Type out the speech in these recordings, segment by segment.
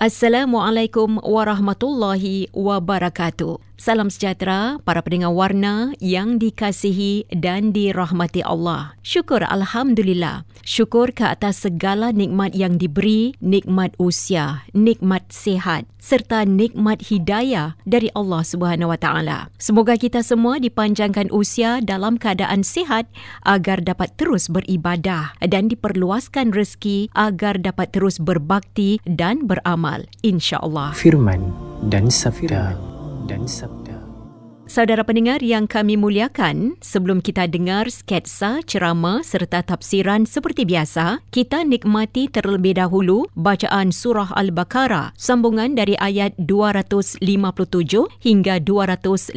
Assalamualaikum warahmatullahi wabarakatuh. Salam sejahtera para pendengar warna yang dikasihi dan dirahmati Allah. Syukur Alhamdulillah. Syukur ke atas segala nikmat yang diberi, nikmat usia, nikmat sehat serta nikmat hidayah dari Allah Subhanahu Wa Taala. Semoga kita semua dipanjangkan usia dalam keadaan sihat agar dapat terus beribadah dan diperluaskan rezeki agar dapat terus berbakti dan beramal insya-Allah. Firman dan sabda dan sabda. Saudara pendengar yang kami muliakan, sebelum kita dengar sketsa, ceramah serta tafsiran seperti biasa, kita nikmati terlebih dahulu bacaan surah Al-Baqarah sambungan dari ayat 257 hingga 259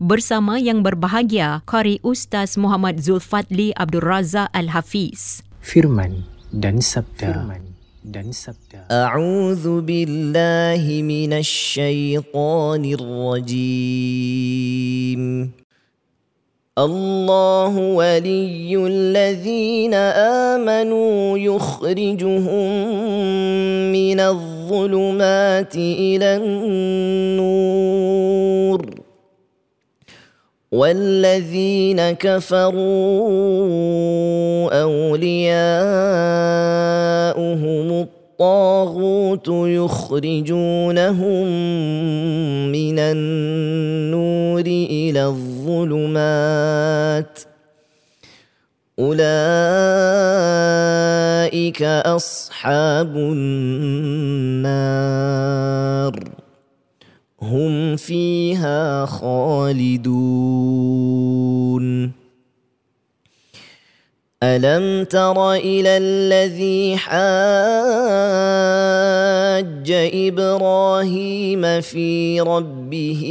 bersama yang berbahagia Qari Ustaz Muhammad Zulfadli Abdul Razak Al-Hafiz. Firman dan sabda. Firman dan sabda A'udzu billahi minasy syaithanir rajim الله ولي الذين آمنوا يخرجهم من الظلمات إلى النور والذين كفروا أولياؤهم الطاغوت يخرجونهم من النور إلى الظلمات أولئك أصحاب النار هم فيها خالدون. الم تر إلى الذي حاج إبراهيم في ربه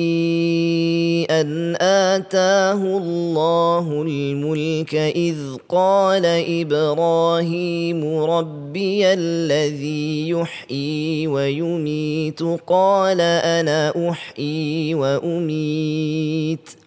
ان اتاه الله الملك اذ قال إبراهيم ربي الذي يحيي ويميت قال أنا احيي واميت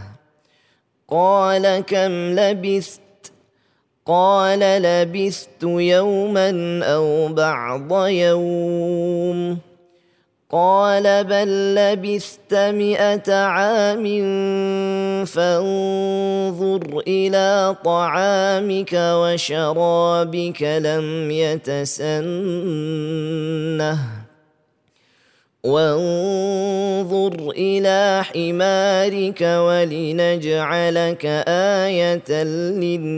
قال كم لبثت؟ قال لبثت يوما أو بعض يوم. قال بل لبثت مئة عام فانظر إلى طعامك وشرابك لم يتسنه. وانظر إلى حمارك ولنجعلك آية للناس.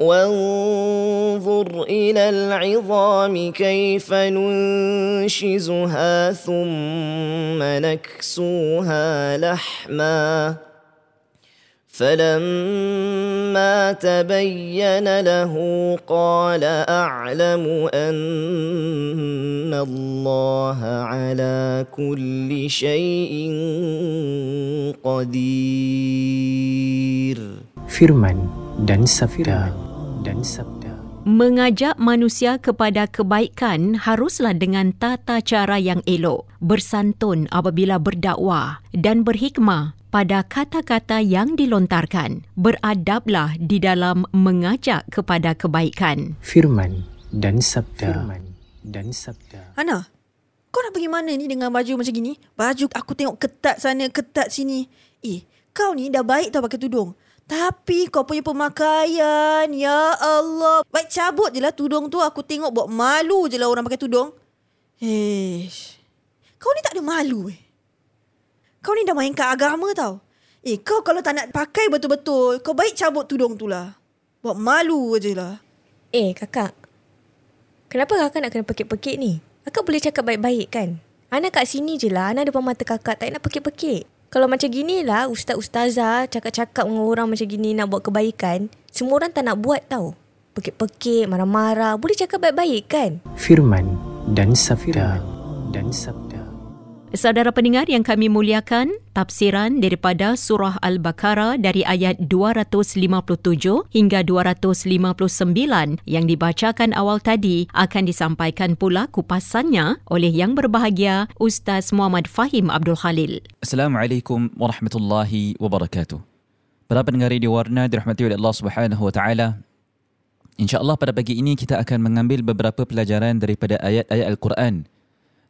وانظر إلى العظام كيف ننشزها ثم نكسوها لحماً. فلما تبين له قال اعلم ان الله على كل شيء قدير firman dan sabda dan sabda Mengajak manusia kepada kebaikan haruslah dengan tata cara yang elok, bersantun apabila berdakwah dan berhikmah pada kata-kata yang dilontarkan. Beradablah di dalam mengajak kepada kebaikan. Firman dan sabda. Firman dan sabda. Ana, kau nak pergi mana ni dengan baju macam gini? Baju aku tengok ketat sana, ketat sini. Eh, kau ni dah baik tau pakai tudung. Tapi kau punya pemakaian, ya Allah. Baik cabut je lah tudung tu. Aku tengok buat malu je lah orang pakai tudung. Hei, kau ni tak ada malu eh. Kau ni dah mainkan agama tau. Eh, kau kalau tak nak pakai betul-betul, kau baik cabut tudung tu lah. Buat malu je lah. Eh, kakak. Kenapa kakak nak kena pekik-pekik ni? Kakak boleh cakap baik-baik kan? Ana kat sini je lah. Ana depan mata kakak. Tak nak pekik-pekik. Kalau macam gini lah, ustaz-ustazah cakap-cakap dengan orang macam gini nak buat kebaikan, semua orang tak nak buat tau. Pekik-pekik, marah-marah. Boleh cakap baik-baik kan? Firman dan sabda dan sabda. Saudara pendengar yang kami muliakan, tafsiran daripada surah Al-Baqarah dari ayat 257 hingga 259 yang dibacakan awal tadi akan disampaikan pula kupasannya oleh yang berbahagia Ustaz Muhammad Fahim Abdul Khalil. Assalamualaikum warahmatullahi wabarakatuh. Para pendengar di Warna dirahmati oleh Allah Subhanahu wa taala. Insya-Allah pada pagi ini kita akan mengambil beberapa pelajaran daripada ayat-ayat Al-Quran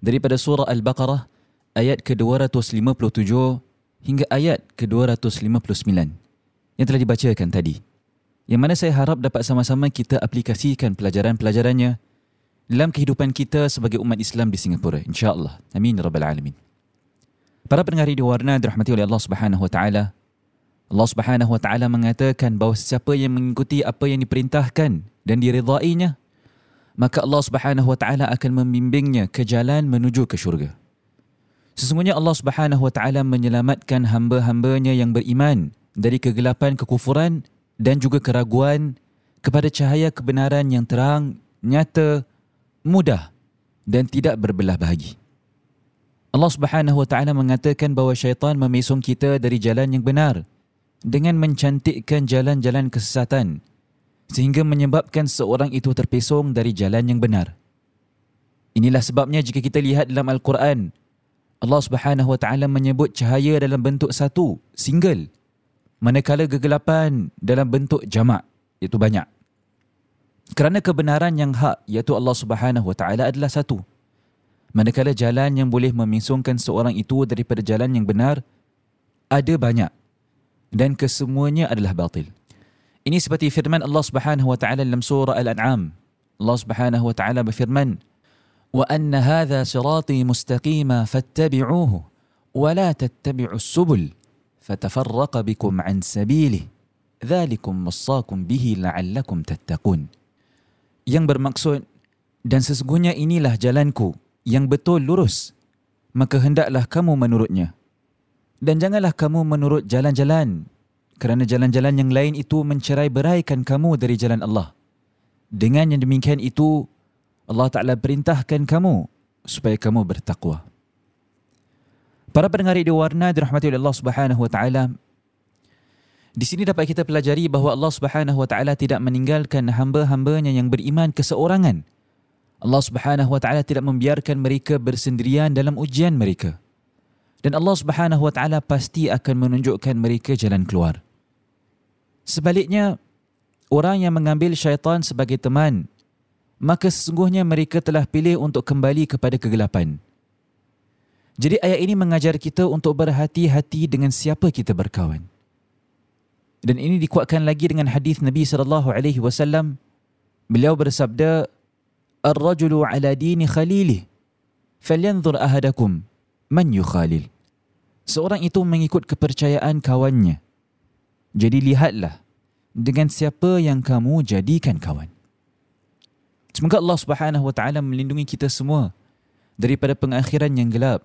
daripada surah Al-Baqarah ayat ke-257 hingga ayat ke-259 yang telah dibacakan tadi. Yang mana saya harap dapat sama-sama kita aplikasikan pelajaran-pelajarannya dalam kehidupan kita sebagai umat Islam di Singapura. InsyaAllah. Amin. Rabbal Alamin. Para pendengar di warna dirahmati oleh Allah Subhanahu Wa Taala. Allah Subhanahu Wa Taala mengatakan bahawa sesiapa yang mengikuti apa yang diperintahkan dan diridainya, maka Allah Subhanahu Wa Taala akan membimbingnya ke jalan menuju ke syurga. Sesungguhnya Allah Subhanahu wa taala menyelamatkan hamba-hambanya yang beriman dari kegelapan kekufuran dan juga keraguan kepada cahaya kebenaran yang terang, nyata, mudah dan tidak berbelah bahagi. Allah Subhanahu wa taala mengatakan bahawa syaitan memesong kita dari jalan yang benar dengan mencantikkan jalan-jalan kesesatan sehingga menyebabkan seorang itu terpesong dari jalan yang benar. Inilah sebabnya jika kita lihat dalam Al-Quran, Allah Subhanahu Wa Taala menyebut cahaya dalam bentuk satu, single. Manakala kegelapan dalam bentuk jamak, iaitu banyak. Kerana kebenaran yang hak, iaitu Allah Subhanahu Wa Taala adalah satu. Manakala jalan yang boleh memisungkan seorang itu daripada jalan yang benar, ada banyak. Dan kesemuanya adalah batil. Ini seperti firman Allah Subhanahu Wa Taala dalam surah Al-An'am. Allah Subhanahu Wa Taala berfirman, وان هذا صراطي مستقيما فاتبعوه ولا تتبعوا السبل فتفرق بكم عن سبيله ذلكم وصاكم به لعلكم تتقون yang bermaksud dan sesungguhnya inilah jalanku yang betul lurus maka hendaklah kamu menurutnya dan janganlah kamu menurut jalan-jalan kerana jalan-jalan yang lain itu mencerai beraikan kamu dari jalan Allah dengan yang demikian itu Allah Ta'ala perintahkan kamu supaya kamu bertakwa. Para pendengar di warna dirahmati oleh Allah Subhanahu Wa Ta'ala, di sini dapat kita pelajari bahawa Allah Subhanahu Wa Ta'ala tidak meninggalkan hamba-hambanya yang beriman keseorangan. Allah Subhanahu Wa Ta'ala tidak membiarkan mereka bersendirian dalam ujian mereka. Dan Allah Subhanahu Wa Ta'ala pasti akan menunjukkan mereka jalan keluar. Sebaliknya, orang yang mengambil syaitan sebagai teman maka sesungguhnya mereka telah pilih untuk kembali kepada kegelapan. Jadi ayat ini mengajar kita untuk berhati-hati dengan siapa kita berkawan. Dan ini dikuatkan lagi dengan hadis Nabi sallallahu alaihi wasallam beliau bersabda ar-rajulu ala dini khalilih falyanzur ahadakum man yukhalil seorang itu mengikut kepercayaan kawannya jadi lihatlah dengan siapa yang kamu jadikan kawan semoga Allah Subhanahu wa taala melindungi kita semua daripada pengakhiran yang gelap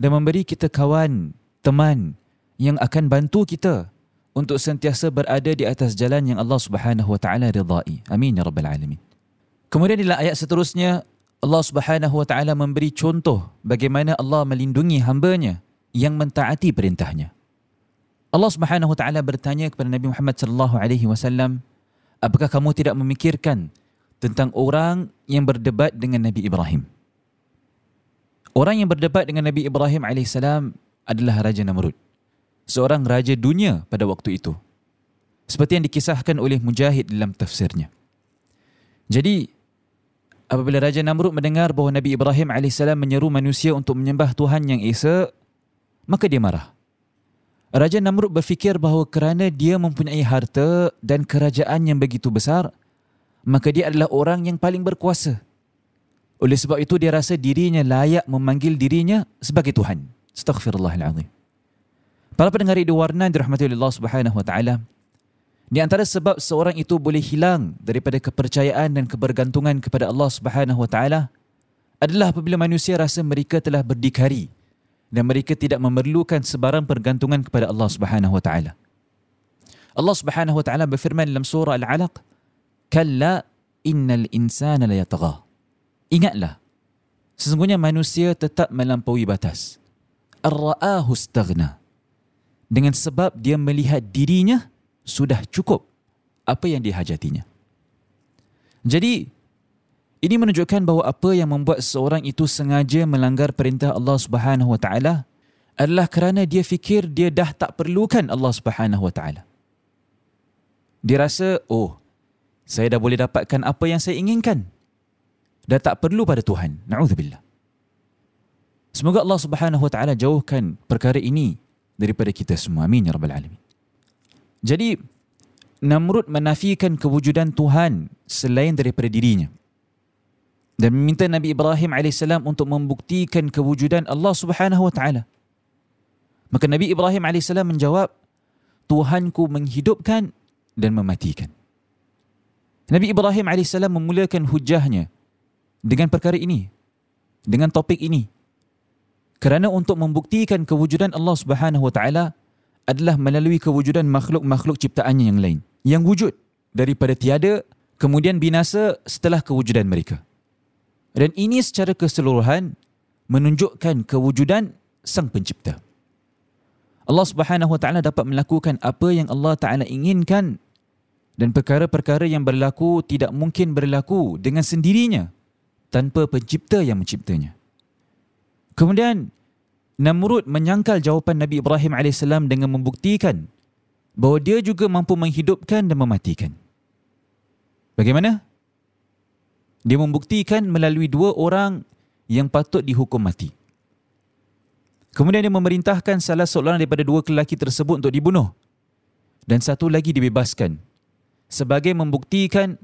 dan memberi kita kawan teman yang akan bantu kita untuk sentiasa berada di atas jalan yang Allah Subhanahu wa taala ridai. Amin ya rabbal alamin. Kemudian dalam ayat seterusnya Allah Subhanahu wa taala memberi contoh bagaimana Allah melindungi hamba-Nya yang mentaati perintahnya. Allah Subhanahu wa taala bertanya kepada Nabi Muhammad sallallahu alaihi wasallam, "Apakah kamu tidak memikirkan tentang orang yang berdebat dengan Nabi Ibrahim?" Orang yang berdebat dengan Nabi Ibrahim alaihissalam adalah Raja Namrud seorang raja dunia pada waktu itu. Seperti yang dikisahkan oleh Mujahid dalam tafsirnya. Jadi, apabila Raja Namrud mendengar bahawa Nabi Ibrahim AS menyeru manusia untuk menyembah Tuhan yang Esa, maka dia marah. Raja Namrud berfikir bahawa kerana dia mempunyai harta dan kerajaan yang begitu besar, maka dia adalah orang yang paling berkuasa. Oleh sebab itu dia rasa dirinya layak memanggil dirinya sebagai Tuhan. Astaghfirullahaladzim. Para pendengar radio warna dirahmati oleh Allah Subhanahu wa taala. Di antara sebab seorang itu boleh hilang daripada kepercayaan dan kebergantungan kepada Allah Subhanahu wa taala adalah apabila manusia rasa mereka telah berdikari dan mereka tidak memerlukan sebarang pergantungan kepada Allah Subhanahu wa taala. Allah Subhanahu wa taala berfirman dalam surah Al-Alaq, "Kalla innal insana la yatagha." Ingatlah, sesungguhnya manusia tetap melampaui batas. Ar-ra'ahu istaghna dengan sebab dia melihat dirinya sudah cukup apa yang dihajatinya. Jadi ini menunjukkan bahawa apa yang membuat seorang itu sengaja melanggar perintah Allah Subhanahu Wa Taala adalah kerana dia fikir dia dah tak perlukan Allah Subhanahu Wa Taala. Dia rasa, oh, saya dah boleh dapatkan apa yang saya inginkan. Dah tak perlu pada Tuhan. Na'udzubillah. Semoga Allah Subhanahu Wa Taala jauhkan perkara ini daripada kita semua. Amin ya rabbal alamin. Jadi Namrud menafikan kewujudan Tuhan selain daripada dirinya dan meminta Nabi Ibrahim AS untuk membuktikan kewujudan Allah Subhanahu Wa Taala. Maka Nabi Ibrahim AS menjawab, Tuhanku menghidupkan dan mematikan. Nabi Ibrahim AS memulakan hujahnya dengan perkara ini, dengan topik ini, kerana untuk membuktikan kewujudan Allah Subhanahu Wa Taala adalah melalui kewujudan makhluk-makhluk ciptaannya yang lain yang wujud daripada tiada kemudian binasa setelah kewujudan mereka. Dan ini secara keseluruhan menunjukkan kewujudan sang pencipta. Allah Subhanahu Wa Taala dapat melakukan apa yang Allah Taala inginkan dan perkara-perkara yang berlaku tidak mungkin berlaku dengan sendirinya tanpa pencipta yang menciptanya. Kemudian Namrud menyangkal jawapan Nabi Ibrahim AS dengan membuktikan bahawa dia juga mampu menghidupkan dan mematikan. Bagaimana? Dia membuktikan melalui dua orang yang patut dihukum mati. Kemudian dia memerintahkan salah seorang daripada dua lelaki tersebut untuk dibunuh. Dan satu lagi dibebaskan. Sebagai membuktikan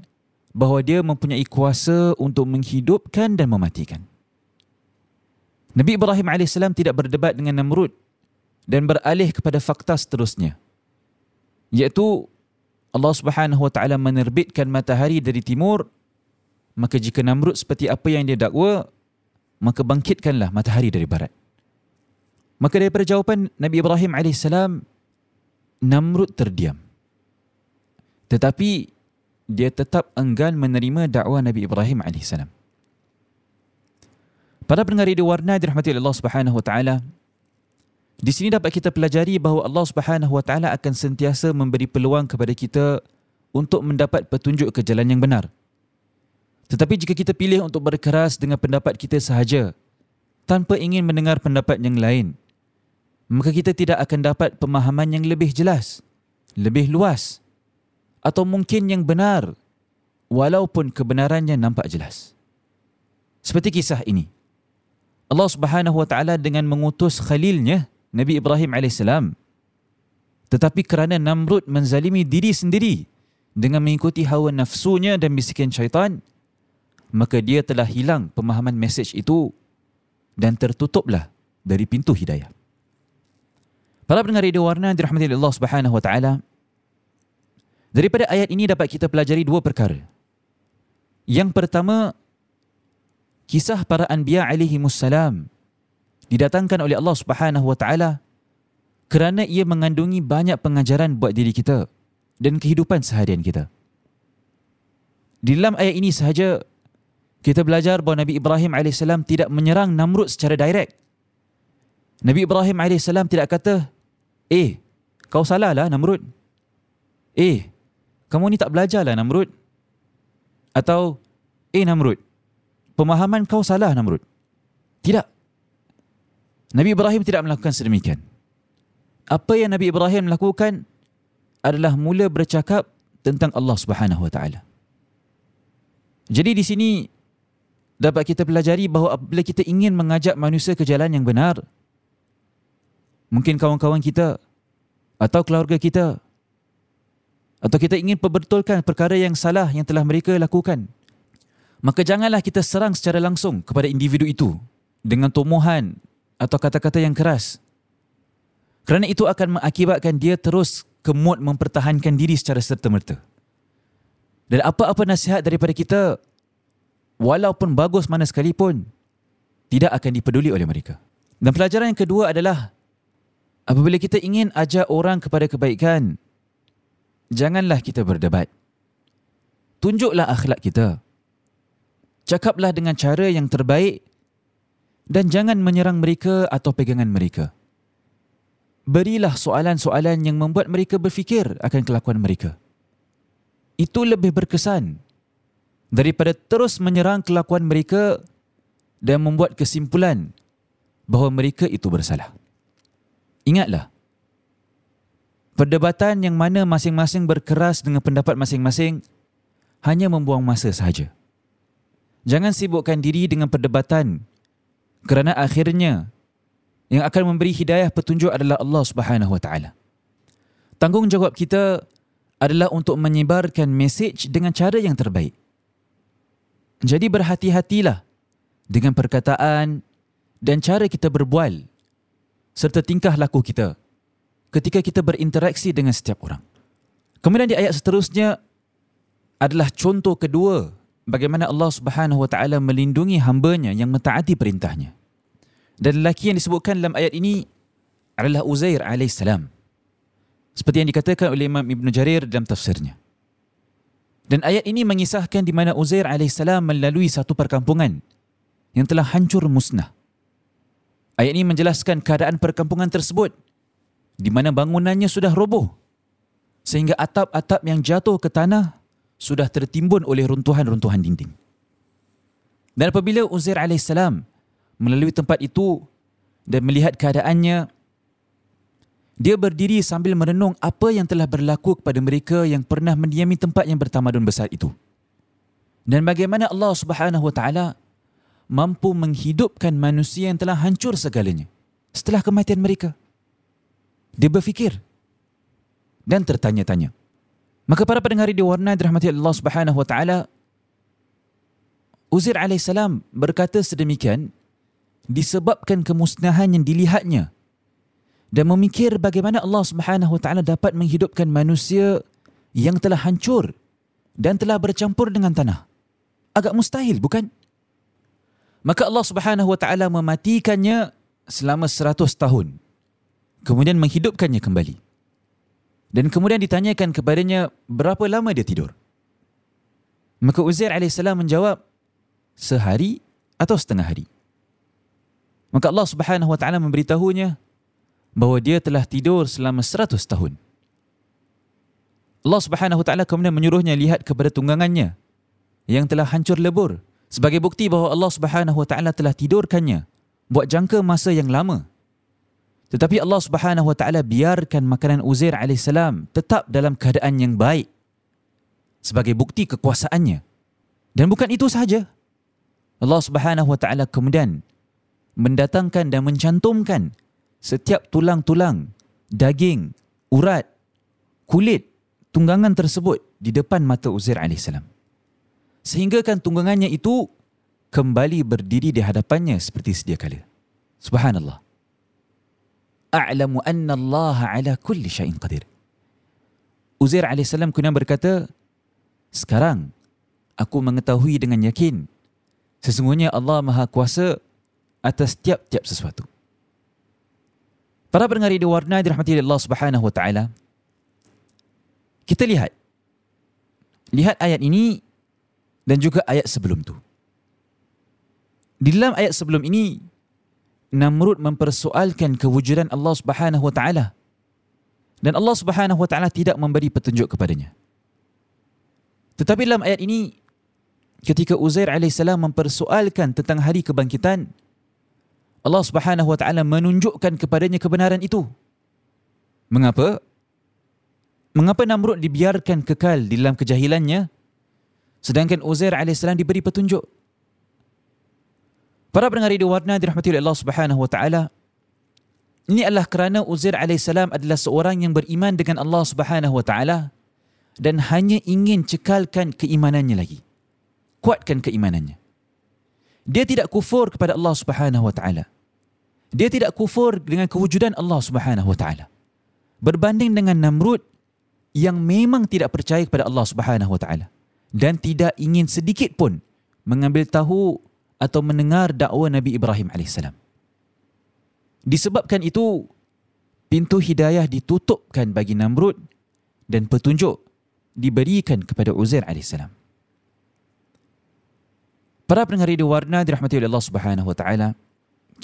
bahawa dia mempunyai kuasa untuk menghidupkan dan mematikan. Nabi Ibrahim AS tidak berdebat dengan Namrud dan beralih kepada fakta seterusnya. Iaitu Allah Subhanahu Wa Taala menerbitkan matahari dari timur, maka jika Namrud seperti apa yang dia dakwa, maka bangkitkanlah matahari dari barat. Maka daripada jawapan Nabi Ibrahim AS, Namrud terdiam. Tetapi dia tetap enggan menerima dakwah Nabi Ibrahim AS. Para pendengar radio warna dirahmati oleh Allah Subhanahu wa taala. Di sini dapat kita pelajari bahawa Allah Subhanahu wa taala akan sentiasa memberi peluang kepada kita untuk mendapat petunjuk ke jalan yang benar. Tetapi jika kita pilih untuk berkeras dengan pendapat kita sahaja tanpa ingin mendengar pendapat yang lain, maka kita tidak akan dapat pemahaman yang lebih jelas, lebih luas atau mungkin yang benar walaupun kebenarannya nampak jelas. Seperti kisah ini. Allah Subhanahu wa taala dengan mengutus khalilnya Nabi Ibrahim alaihissalam tetapi kerana Namrud menzalimi diri sendiri dengan mengikuti hawa nafsunya dan bisikan syaitan, maka dia telah hilang pemahaman mesej itu dan tertutuplah dari pintu hidayah. Para pendengar radio warna dirahmati Allah Subhanahu wa taala. Daripada ayat ini dapat kita pelajari dua perkara. Yang pertama, kisah para anbiya alaihi wassalam didatangkan oleh Allah Subhanahu wa taala kerana ia mengandungi banyak pengajaran buat diri kita dan kehidupan seharian kita. Di dalam ayat ini sahaja kita belajar bahawa Nabi Ibrahim AS tidak menyerang Namrud secara direct. Nabi Ibrahim AS tidak kata, Eh, kau salah lah Namrud. Eh, kamu ni tak belajar lah Namrud. Atau, eh Namrud, pemahaman kau salah Namrud. Tidak. Nabi Ibrahim tidak melakukan sedemikian. Apa yang Nabi Ibrahim lakukan adalah mula bercakap tentang Allah Subhanahu Wa Taala. Jadi di sini dapat kita pelajari bahawa apabila kita ingin mengajak manusia ke jalan yang benar, mungkin kawan-kawan kita atau keluarga kita atau kita ingin perbetulkan perkara yang salah yang telah mereka lakukan. Maka janganlah kita serang secara langsung kepada individu itu dengan tomohan atau kata-kata yang keras. Kerana itu akan mengakibatkan dia terus kemut mempertahankan diri secara serta-merta. Dan apa-apa nasihat daripada kita walaupun bagus mana sekalipun tidak akan dipeduli oleh mereka. Dan pelajaran yang kedua adalah Apabila kita ingin ajak orang kepada kebaikan, janganlah kita berdebat. Tunjuklah akhlak kita. Cakaplah dengan cara yang terbaik dan jangan menyerang mereka atau pegangan mereka. Berilah soalan-soalan yang membuat mereka berfikir akan kelakuan mereka. Itu lebih berkesan daripada terus menyerang kelakuan mereka dan membuat kesimpulan bahawa mereka itu bersalah. Ingatlah, perdebatan yang mana masing-masing berkeras dengan pendapat masing-masing hanya membuang masa sahaja. Jangan sibukkan diri dengan perdebatan kerana akhirnya yang akan memberi hidayah petunjuk adalah Allah Subhanahu Wa Taala. Tanggungjawab kita adalah untuk menyebarkan mesej dengan cara yang terbaik. Jadi berhati-hatilah dengan perkataan dan cara kita berbual serta tingkah laku kita ketika kita berinteraksi dengan setiap orang. Kemudian di ayat seterusnya adalah contoh kedua bagaimana Allah Subhanahu wa taala melindungi hamba-Nya yang mentaati perintahnya. Dan lelaki yang disebutkan dalam ayat ini adalah Uzair alaihissalam. Seperti yang dikatakan oleh Imam Ibn Jarir dalam tafsirnya. Dan ayat ini mengisahkan di mana Uzair alaihissalam melalui satu perkampungan yang telah hancur musnah. Ayat ini menjelaskan keadaan perkampungan tersebut di mana bangunannya sudah roboh sehingga atap-atap yang jatuh ke tanah sudah tertimbun oleh runtuhan-runtuhan dinding. Dan apabila Uzair AS melalui tempat itu dan melihat keadaannya, dia berdiri sambil merenung apa yang telah berlaku kepada mereka yang pernah mendiami tempat yang bertamadun besar itu. Dan bagaimana Allah Subhanahu Wa Taala mampu menghidupkan manusia yang telah hancur segalanya setelah kematian mereka. Dia berfikir dan tertanya-tanya. Maka para pendengar di warna dirahmati Allah Subhanahu wa taala Uzair alaihissalam berkata sedemikian disebabkan kemusnahan yang dilihatnya dan memikir bagaimana Allah Subhanahu wa taala dapat menghidupkan manusia yang telah hancur dan telah bercampur dengan tanah. Agak mustahil, bukan? Maka Allah Subhanahu wa taala mematikannya selama 100 tahun. Kemudian menghidupkannya kembali. Dan kemudian ditanyakan kepadanya berapa lama dia tidur. Maka Uzair AS menjawab sehari atau setengah hari. Maka Allah Subhanahu wa taala memberitahunya bahawa dia telah tidur selama 100 tahun. Allah Subhanahu wa taala kemudian menyuruhnya lihat kepada tunggangannya yang telah hancur lebur sebagai bukti bahawa Allah Subhanahu Wa Taala telah tidurkannya buat jangka masa yang lama. Tetapi Allah Subhanahu Wa Taala biarkan makanan Uzair alaihissalam tetap dalam keadaan yang baik sebagai bukti kekuasaannya. Dan bukan itu sahaja. Allah Subhanahu Wa Taala kemudian mendatangkan dan mencantumkan setiap tulang-tulang, daging, urat, kulit, tunggangan tersebut di depan mata Uzair AS. Sehingga kan tunggangannya itu kembali berdiri di hadapannya seperti sedia kala. Subhanallah. A'lamu anna Allah ala kulli syai'in qadir. Uzair AS kemudian berkata, sekarang aku mengetahui dengan yakin sesungguhnya Allah Maha Kuasa atas tiap-tiap sesuatu. Para pendengar di warna dirahmati Allah Subhanahu wa taala. Kita lihat lihat ayat ini dan juga ayat sebelum tu. Di dalam ayat sebelum ini Namrud mempersoalkan kewujudan Allah Subhanahu wa taala. Dan Allah Subhanahu wa taala tidak memberi petunjuk kepadanya. Tetapi dalam ayat ini ketika Uzair alaihissalam mempersoalkan tentang hari kebangkitan Allah Subhanahu wa taala menunjukkan kepadanya kebenaran itu. Mengapa? Mengapa Namrud dibiarkan kekal di dalam kejahilannya sedangkan Uzair alaihissalam diberi petunjuk? Para pendengar radio warna dirahmati oleh Allah Subhanahu wa taala. Ini adalah kerana Uzair alaihissalam adalah seorang yang beriman dengan Allah Subhanahu wa taala dan hanya ingin cekalkan keimanannya lagi. Kuatkan keimanannya. Dia tidak kufur kepada Allah Subhanahu wa taala. Dia tidak kufur dengan kewujudan Allah Subhanahu wa taala. Berbanding dengan Namrud yang memang tidak percaya kepada Allah Subhanahu wa taala dan tidak ingin sedikit pun mengambil tahu atau mendengar dakwah Nabi Ibrahim AS. Disebabkan itu, pintu hidayah ditutupkan bagi Namrud dan petunjuk diberikan kepada Uzair AS. Para pendengar radio warna dirahmati oleh Allah Subhanahu wa taala,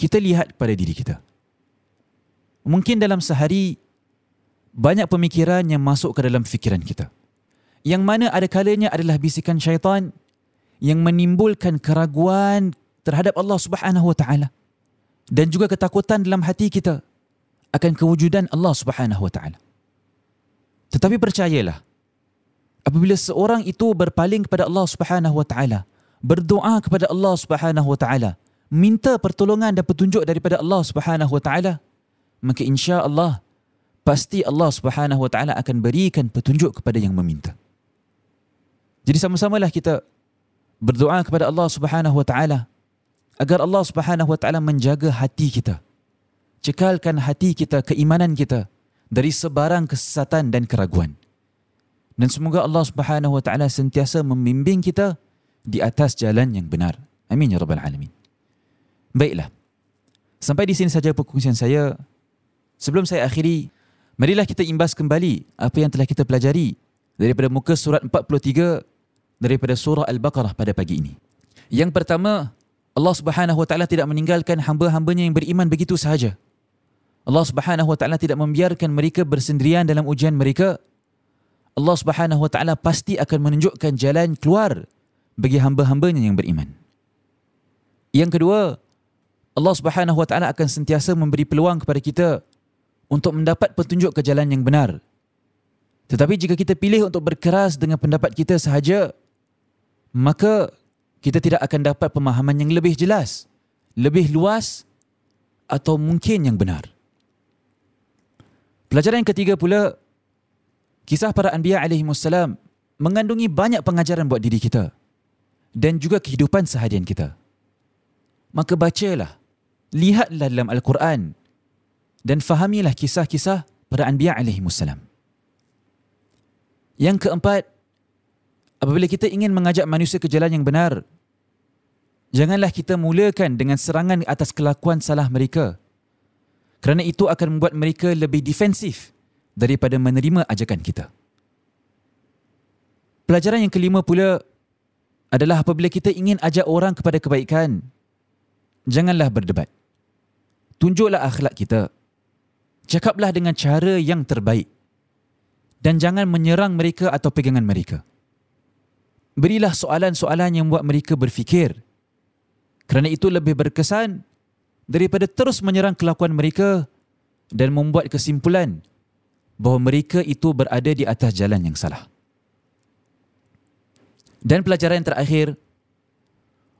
kita lihat kepada diri kita. Mungkin dalam sehari banyak pemikiran yang masuk ke dalam fikiran kita. Yang mana ada kalanya adalah bisikan syaitan yang menimbulkan keraguan terhadap Allah Subhanahu wa taala dan juga ketakutan dalam hati kita akan kewujudan Allah Subhanahu wa taala. Tetapi percayalah apabila seorang itu berpaling kepada Allah Subhanahu wa taala, berdoa kepada Allah Subhanahu wa taala, minta pertolongan dan petunjuk daripada Allah Subhanahu wa taala, maka insya-Allah pasti Allah Subhanahu wa taala akan berikan petunjuk kepada yang meminta. Jadi sama-samalah kita berdoa kepada Allah Subhanahu wa taala agar Allah Subhanahu wa taala menjaga hati kita. Cekalkan hati kita, keimanan kita dari sebarang kesesatan dan keraguan. Dan semoga Allah Subhanahu wa taala sentiasa membimbing kita di atas jalan yang benar. Amin ya rabbal alamin. Baiklah. Sampai di sini saja perkongsian saya. Sebelum saya akhiri, marilah kita imbas kembali apa yang telah kita pelajari daripada muka surat 43 daripada surah Al-Baqarah pada pagi ini. Yang pertama, Allah Subhanahu wa taala tidak meninggalkan hamba-hambanya yang beriman begitu sahaja. Allah Subhanahu wa taala tidak membiarkan mereka bersendirian dalam ujian mereka. Allah Subhanahu wa taala pasti akan menunjukkan jalan keluar bagi hamba-hambanya yang beriman. Yang kedua, Allah Subhanahu wa taala akan sentiasa memberi peluang kepada kita untuk mendapat petunjuk ke jalan yang benar. Tetapi jika kita pilih untuk berkeras dengan pendapat kita sahaja, maka kita tidak akan dapat pemahaman yang lebih jelas, lebih luas atau mungkin yang benar. Pelajaran yang ketiga pula, kisah para anbiya wassalam mengandungi banyak pengajaran buat diri kita dan juga kehidupan seharian kita. Maka bacalah, lihatlah dalam Al-Quran dan fahamilah kisah-kisah para anbiya wassalam. Yang keempat, apabila kita ingin mengajak manusia ke jalan yang benar, janganlah kita mulakan dengan serangan atas kelakuan salah mereka. Kerana itu akan membuat mereka lebih defensif daripada menerima ajakan kita. Pelajaran yang kelima pula adalah apabila kita ingin ajak orang kepada kebaikan, janganlah berdebat. Tunjuklah akhlak kita. Cakaplah dengan cara yang terbaik. Dan jangan menyerang mereka atau pegangan mereka berilah soalan-soalan yang membuat mereka berfikir. Kerana itu lebih berkesan daripada terus menyerang kelakuan mereka dan membuat kesimpulan bahawa mereka itu berada di atas jalan yang salah. Dan pelajaran yang terakhir,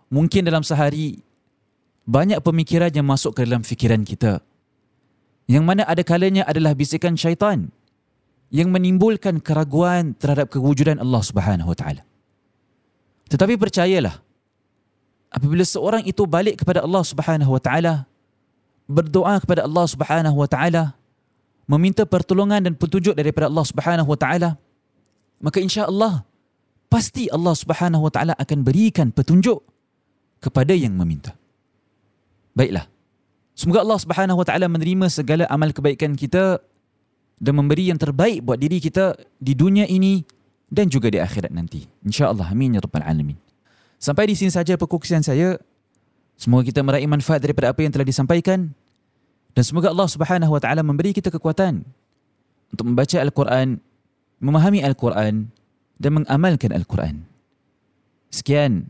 mungkin dalam sehari banyak pemikiran yang masuk ke dalam fikiran kita. Yang mana ada kalanya adalah bisikan syaitan yang menimbulkan keraguan terhadap kewujudan Allah Subhanahu Wa Taala. Tetapi percayalah, apabila seorang itu balik kepada Allah Subhanahu Wa Taala, berdoa kepada Allah Subhanahu Wa Taala, meminta pertolongan dan petunjuk daripada Allah Subhanahu Wa Taala, maka insya-Allah pasti Allah Subhanahu Wa Taala akan berikan petunjuk kepada yang meminta. Baiklah. Semoga Allah Subhanahu Wa Taala menerima segala amal kebaikan kita dan memberi yang terbaik buat diri kita di dunia ini dan juga di akhirat nanti. InsyaAllah. Amin ya Rabbal Alamin. Sampai di sini saja perkongsian saya. Semoga kita meraih manfaat daripada apa yang telah disampaikan. Dan semoga Allah Subhanahu Wa Taala memberi kita kekuatan untuk membaca Al-Quran, memahami Al-Quran dan mengamalkan Al-Quran. Sekian.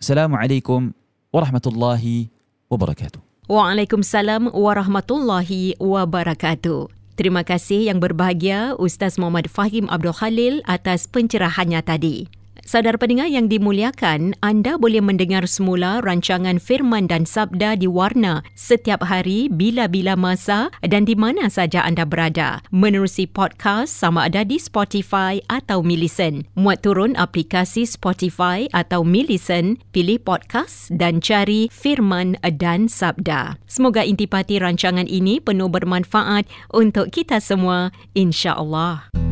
Assalamualaikum warahmatullahi wabarakatuh. Waalaikumsalam warahmatullahi wabarakatuh. Terima kasih yang berbahagia Ustaz Muhammad Fahim Abdul Khalil atas pencerahannya tadi. Saudara pendengar yang dimuliakan, anda boleh mendengar semula rancangan firman dan sabda di Warna setiap hari bila-bila masa dan di mana saja anda berada. Menerusi podcast sama ada di Spotify atau Millicent. Muat turun aplikasi Spotify atau Millicent, pilih podcast dan cari firman dan sabda. Semoga intipati rancangan ini penuh bermanfaat untuk kita semua, insya-Allah.